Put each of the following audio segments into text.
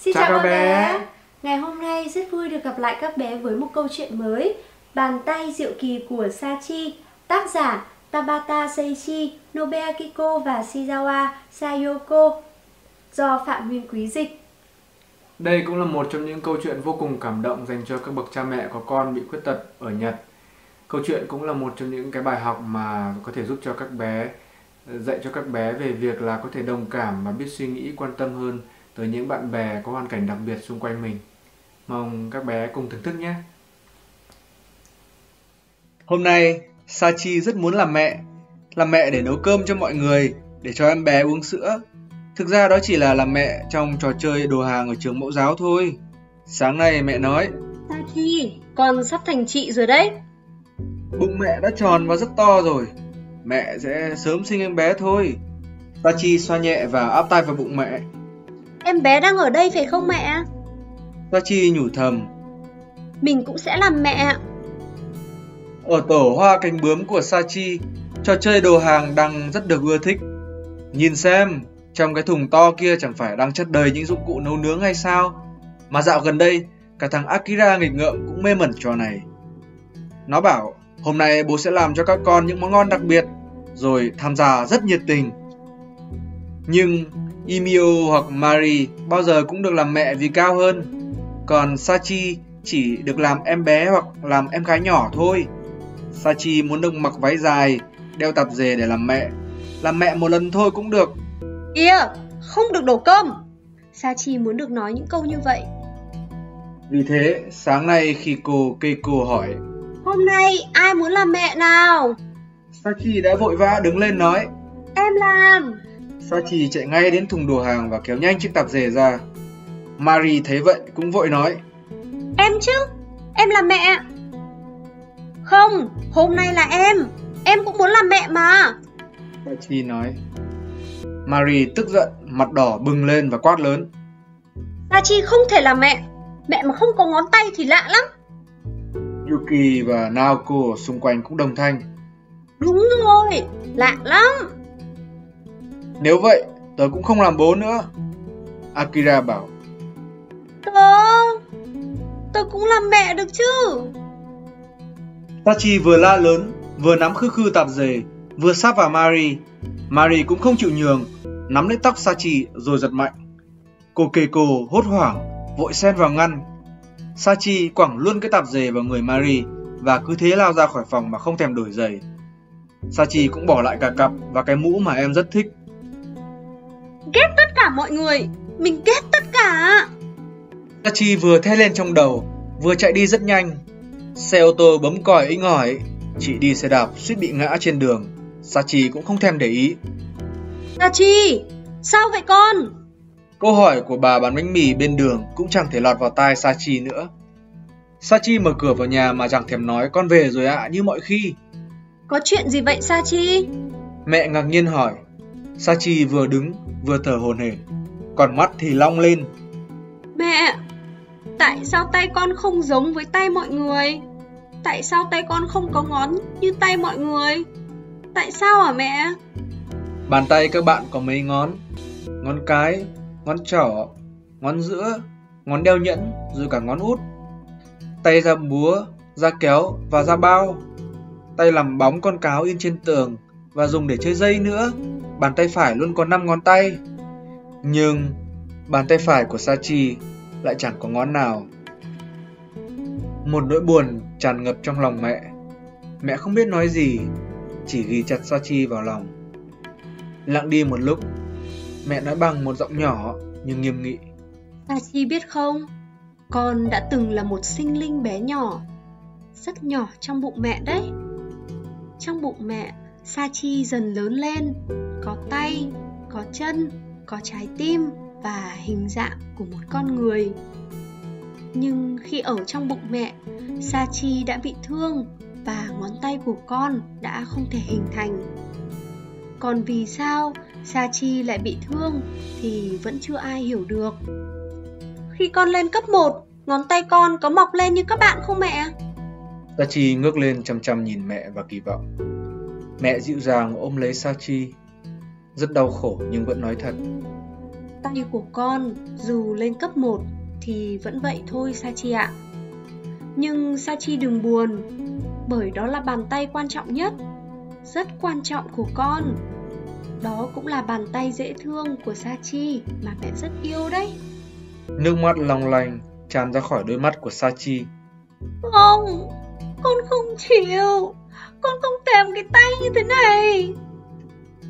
Xin chào, chào các bé. bé Ngày hôm nay rất vui được gặp lại các bé với một câu chuyện mới. Bàn tay diệu kỳ của Sachi Tác giả Tabata Seichi, Nobe Kiko và Shizawa Sayoko Do Phạm Nguyên Quý dịch. Đây cũng là một trong những câu chuyện vô cùng cảm động dành cho các bậc cha mẹ có con bị khuyết tật ở Nhật. Câu chuyện cũng là một trong những cái bài học mà có thể giúp cho các bé dạy cho các bé về việc là có thể đồng cảm và biết suy nghĩ quan tâm hơn tới những bạn bè có hoàn cảnh đặc biệt xung quanh mình. Mong các bé cùng thưởng thức nhé. Hôm nay, Sachi rất muốn làm mẹ. Làm mẹ để nấu cơm cho mọi người, để cho em bé uống sữa. Thực ra đó chỉ là làm mẹ trong trò chơi đồ hàng ở trường mẫu giáo thôi. Sáng nay mẹ nói Sachi, con sắp thành chị rồi đấy. Bụng mẹ đã tròn và rất to rồi. Mẹ sẽ sớm sinh em bé thôi. Sachi xoa nhẹ và áp tay vào bụng mẹ. Em bé đang ở đây phải không mẹ? Sachi nhủ thầm. Mình cũng sẽ làm mẹ. Ở tổ hoa cánh bướm của Sachi, trò chơi đồ hàng đang rất được ưa thích. Nhìn xem, trong cái thùng to kia chẳng phải đang chất đầy những dụng cụ nấu nướng hay sao? Mà dạo gần đây, cả thằng Akira nghịch ngợm cũng mê mẩn trò này. Nó bảo, hôm nay bố sẽ làm cho các con những món ngon đặc biệt, rồi tham gia rất nhiệt tình. Nhưng Emio hoặc Mari bao giờ cũng được làm mẹ vì cao hơn. Còn Sachi chỉ được làm em bé hoặc làm em gái nhỏ thôi. Sachi muốn được mặc váy dài, đeo tạp dề để làm mẹ. Làm mẹ một lần thôi cũng được. Kìa, không được đổ cơm. Sachi muốn được nói những câu như vậy. Vì thế, sáng nay khi cô Keiko hỏi Hôm nay ai muốn làm mẹ nào? Sachi đã vội vã đứng lên nói Em làm Sachi chạy ngay đến thùng đồ hàng và kéo nhanh chiếc tạp dề ra. Mari thấy vậy cũng vội nói. Em chứ, em là mẹ. Không, hôm nay là em, em cũng muốn làm mẹ mà. Sachi nói. Mari tức giận, mặt đỏ bừng lên và quát lớn. Sachi không thể là mẹ, mẹ mà không có ngón tay thì lạ lắm. Yuki và Naoko xung quanh cũng đồng thanh. Đúng rồi, lạ lắm. Nếu vậy, tớ cũng không làm bố nữa. Akira bảo. Tớ... Tớ cũng làm mẹ được chứ. Tachi vừa la lớn, vừa nắm khư khư tạp dề, vừa sắp vào Mari. Mari cũng không chịu nhường, nắm lấy tóc Sachi rồi giật mạnh. Cô Keiko hốt hoảng, vội xen vào ngăn. Sachi quẳng luôn cái tạp dề vào người Mari và cứ thế lao ra khỏi phòng mà không thèm đổi giày. Sachi cũng bỏ lại cả cặp và cái mũ mà em rất thích. Ghét tất cả mọi người. Mình ghét tất cả. Tachi vừa thét lên trong đầu Vừa chạy đi rất nhanh. Xe ô tô bấm còi inh ỏi Chị đi xe đạp suýt bị ngã trên đường. Sachi cũng không thèm để ý. Sachi Sao vậy con? Câu hỏi của bà bán bánh mì bên đường Cũng chẳng thể lọt vào tai Sachi nữa. Sachi mở cửa vào nhà mà chẳng thèm nói con về rồi ạ à, như mọi khi. Có chuyện gì vậy Sachi? Mẹ ngạc nhiên hỏi Sachi vừa đứng vừa thở hồn hển, còn mắt thì long lên. Mẹ, tại sao tay con không giống với tay mọi người? Tại sao tay con không có ngón như tay mọi người? Tại sao hả mẹ? Bàn tay các bạn có mấy ngón? Ngón cái, ngón trỏ, ngón giữa, ngón đeo nhẫn, rồi cả ngón út. Tay ra búa, ra kéo và ra bao. Tay làm bóng con cáo in trên tường và dùng để chơi dây nữa bàn tay phải luôn có 5 ngón tay. Nhưng bàn tay phải của Sachi lại chẳng có ngón nào. Một nỗi buồn tràn ngập trong lòng mẹ. Mẹ không biết nói gì, chỉ ghi chặt Sachi vào lòng. Lặng đi một lúc, mẹ nói bằng một giọng nhỏ nhưng nghiêm nghị. Sachi biết không, con đã từng là một sinh linh bé nhỏ, rất nhỏ trong bụng mẹ đấy. Trong bụng mẹ Sachi dần lớn lên, có tay, có chân, có trái tim và hình dạng của một con người. Nhưng khi ở trong bụng mẹ, Sachi đã bị thương và ngón tay của con đã không thể hình thành. Còn vì sao Sachi lại bị thương thì vẫn chưa ai hiểu được. Khi con lên cấp 1, ngón tay con có mọc lên như các bạn không mẹ? Sachi ngước lên chăm chăm nhìn mẹ và kỳ vọng. Mẹ dịu dàng ôm lấy Sachi. Rất đau khổ nhưng vẫn nói thật. Tay của con dù lên cấp 1 thì vẫn vậy thôi Sachi ạ. Nhưng Sachi đừng buồn, bởi đó là bàn tay quan trọng nhất, rất quan trọng của con. Đó cũng là bàn tay dễ thương của Sachi mà mẹ rất yêu đấy. Nước mắt long lanh tràn ra khỏi đôi mắt của Sachi. Không, con không chịu, con không thèm cái tay như thế này.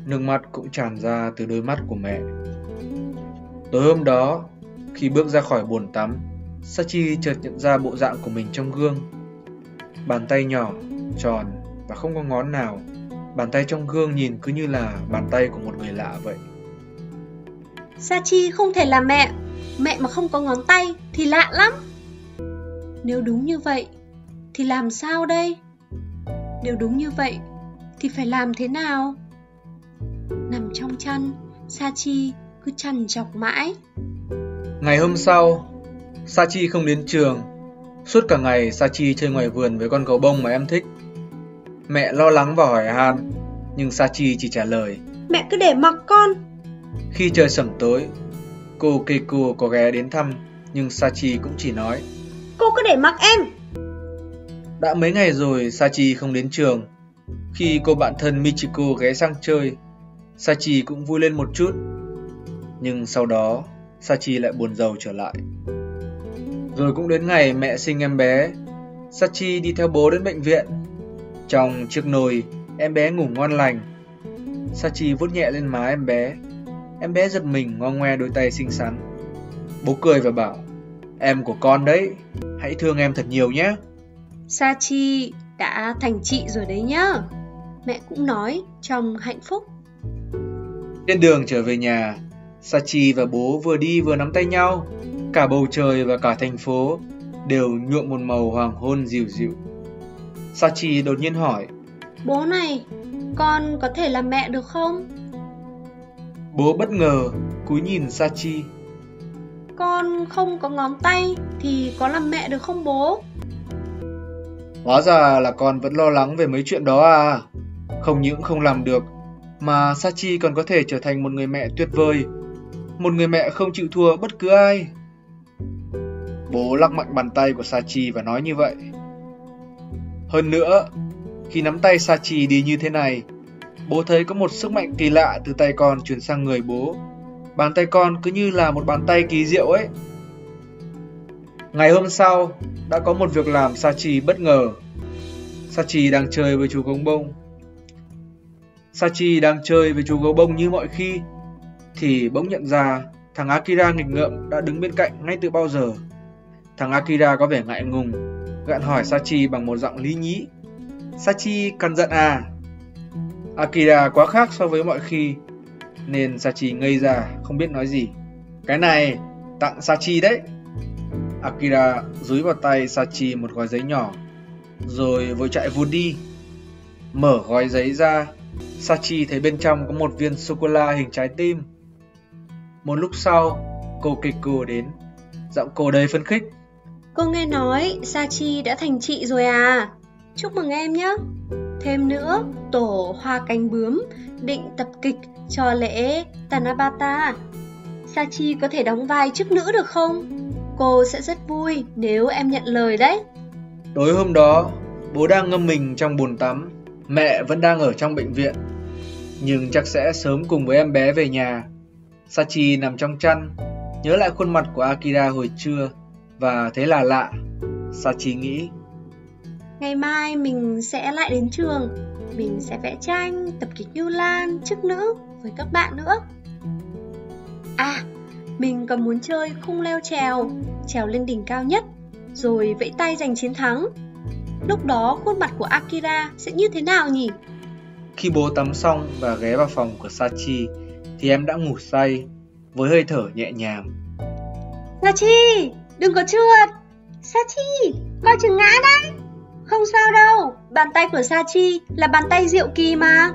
Nước mắt cũng tràn ra từ đôi mắt của mẹ. Tối hôm đó, khi bước ra khỏi bồn tắm, Sachi chợt nhận ra bộ dạng của mình trong gương. Bàn tay nhỏ, tròn và không có ngón nào. Bàn tay trong gương nhìn cứ như là bàn tay của một người lạ vậy. Sachi không thể là mẹ, mẹ mà không có ngón tay thì lạ lắm. Nếu đúng như vậy, thì làm sao đây? Nếu đúng như vậy, thì phải làm thế nào? Nằm trong chăn, Sachi cứ chằn chọc mãi. Ngày hôm sau, Sachi không đến trường. Suốt cả ngày Sachi chơi ngoài vườn với con gấu bông mà em thích. Mẹ lo lắng và hỏi han, nhưng Sachi chỉ trả lời. Mẹ cứ để mặc con. Khi trời sẩm tối, cô Keiko có ghé đến thăm, nhưng Sachi cũng chỉ nói. Cô cứ để mặc em. Đã mấy ngày rồi Sachi không đến trường. Khi cô bạn thân Michiko ghé sang chơi, Sachi cũng vui lên một chút. Nhưng sau đó, Sachi lại buồn rầu trở lại. Rồi cũng đến ngày mẹ sinh em bé, Sachi đi theo bố đến bệnh viện. Trong chiếc nồi, em bé ngủ ngon lành. Sachi vuốt nhẹ lên má em bé. Em bé giật mình ngo ngoe đôi tay xinh xắn. Bố cười và bảo, em của con đấy, hãy thương em thật nhiều nhé. Sachi đã thành chị rồi đấy nhá. Mẹ cũng nói trong hạnh phúc. Trên đường trở về nhà, Sachi và bố vừa đi vừa nắm tay nhau. Cả bầu trời và cả thành phố đều nhuộm một màu hoàng hôn dịu dịu. Sachi đột nhiên hỏi Bố này, con có thể làm mẹ được không? Bố bất ngờ cúi nhìn Sachi Con không có ngón tay thì có làm mẹ được không bố? Hóa ra là con vẫn lo lắng về mấy chuyện đó à. Không những không làm được, Mà Sachi còn có thể trở thành một người mẹ tuyệt vời. Một người mẹ không chịu thua bất cứ ai. Bố lắc mạnh bàn tay của Sachi và nói như vậy. Hơn nữa, Khi nắm tay Sachi đi như thế này, Bố thấy có một sức mạnh kỳ lạ từ tay con chuyển sang người bố. Bàn tay con cứ như là một bàn tay kỳ diệu ấy. Ngày hôm sau, đã có một việc làm Sachi bất ngờ. Sachi đang chơi với chú gấu bông. Sachi đang chơi với chú gấu bông như mọi khi, thì bỗng nhận ra thằng Akira nghịch ngợm đã đứng bên cạnh ngay từ bao giờ. Thằng Akira có vẻ ngại ngùng, gạn hỏi Sachi bằng một giọng lý nhí. Sachi cần giận à? Akira quá khác so với mọi khi, nên Sachi ngây ra không biết nói gì. Cái này, tặng Sachi đấy. Akira dúi vào tay Sachi một gói giấy nhỏ, rồi vội chạy vụt đi. Mở gói giấy ra, Sachi thấy bên trong có một viên sô-cô-la hình trái tim. Một lúc sau, cô Keiko đến, giọng cô đầy phấn khích. Cô nghe nói Sachi đã thành chị rồi à? Chúc mừng em nhé! Thêm nữa, tổ hoa cánh bướm định tập kịch cho lễ Tanabata. Sachi có thể đóng vai chức nữ được không? Cô sẽ rất vui nếu em nhận lời đấy. Tối hôm đó, bố đang ngâm mình trong bồn tắm, mẹ vẫn đang ở trong bệnh viện. Nhưng chắc sẽ sớm cùng với em bé về nhà. Sachi nằm trong chăn, nhớ lại khuôn mặt của Akira hồi trưa và thấy là lạ. Sachi nghĩ, Ngày mai mình sẽ lại đến trường, mình sẽ vẽ tranh, tập kịch Như Lan, chức nữ với các bạn nữa. À, mình còn muốn chơi khung leo trèo, trèo lên đỉnh cao nhất, rồi vẫy tay giành chiến thắng. Lúc đó khuôn mặt của Akira sẽ như thế nào nhỉ? Khi bố tắm xong và ghé vào phòng của Sachi thì em đã ngủ say với hơi thở nhẹ nhàng. Sachi, đừng có trượt. Sachi, coi chừng ngã đấy. Không sao đâu, bàn tay của Sachi là bàn tay diệu kỳ mà.